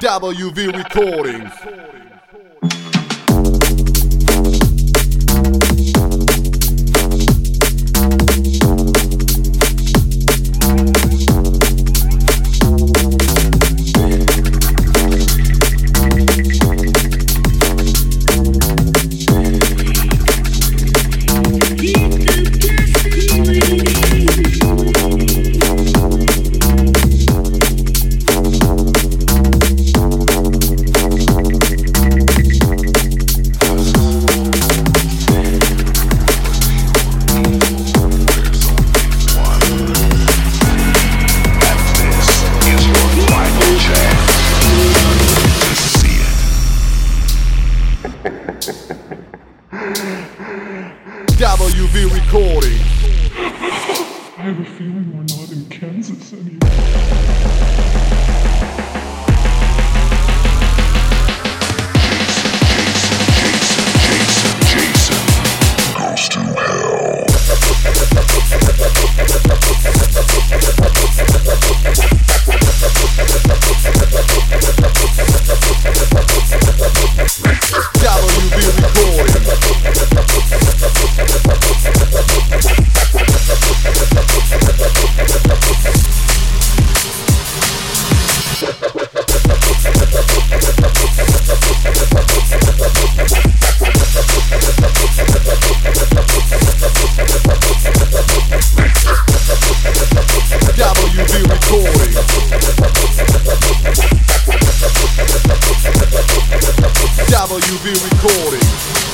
WV Recordings. WV Recording. I have a feeling we're not in Kansas anymore. WB Recording. Recording.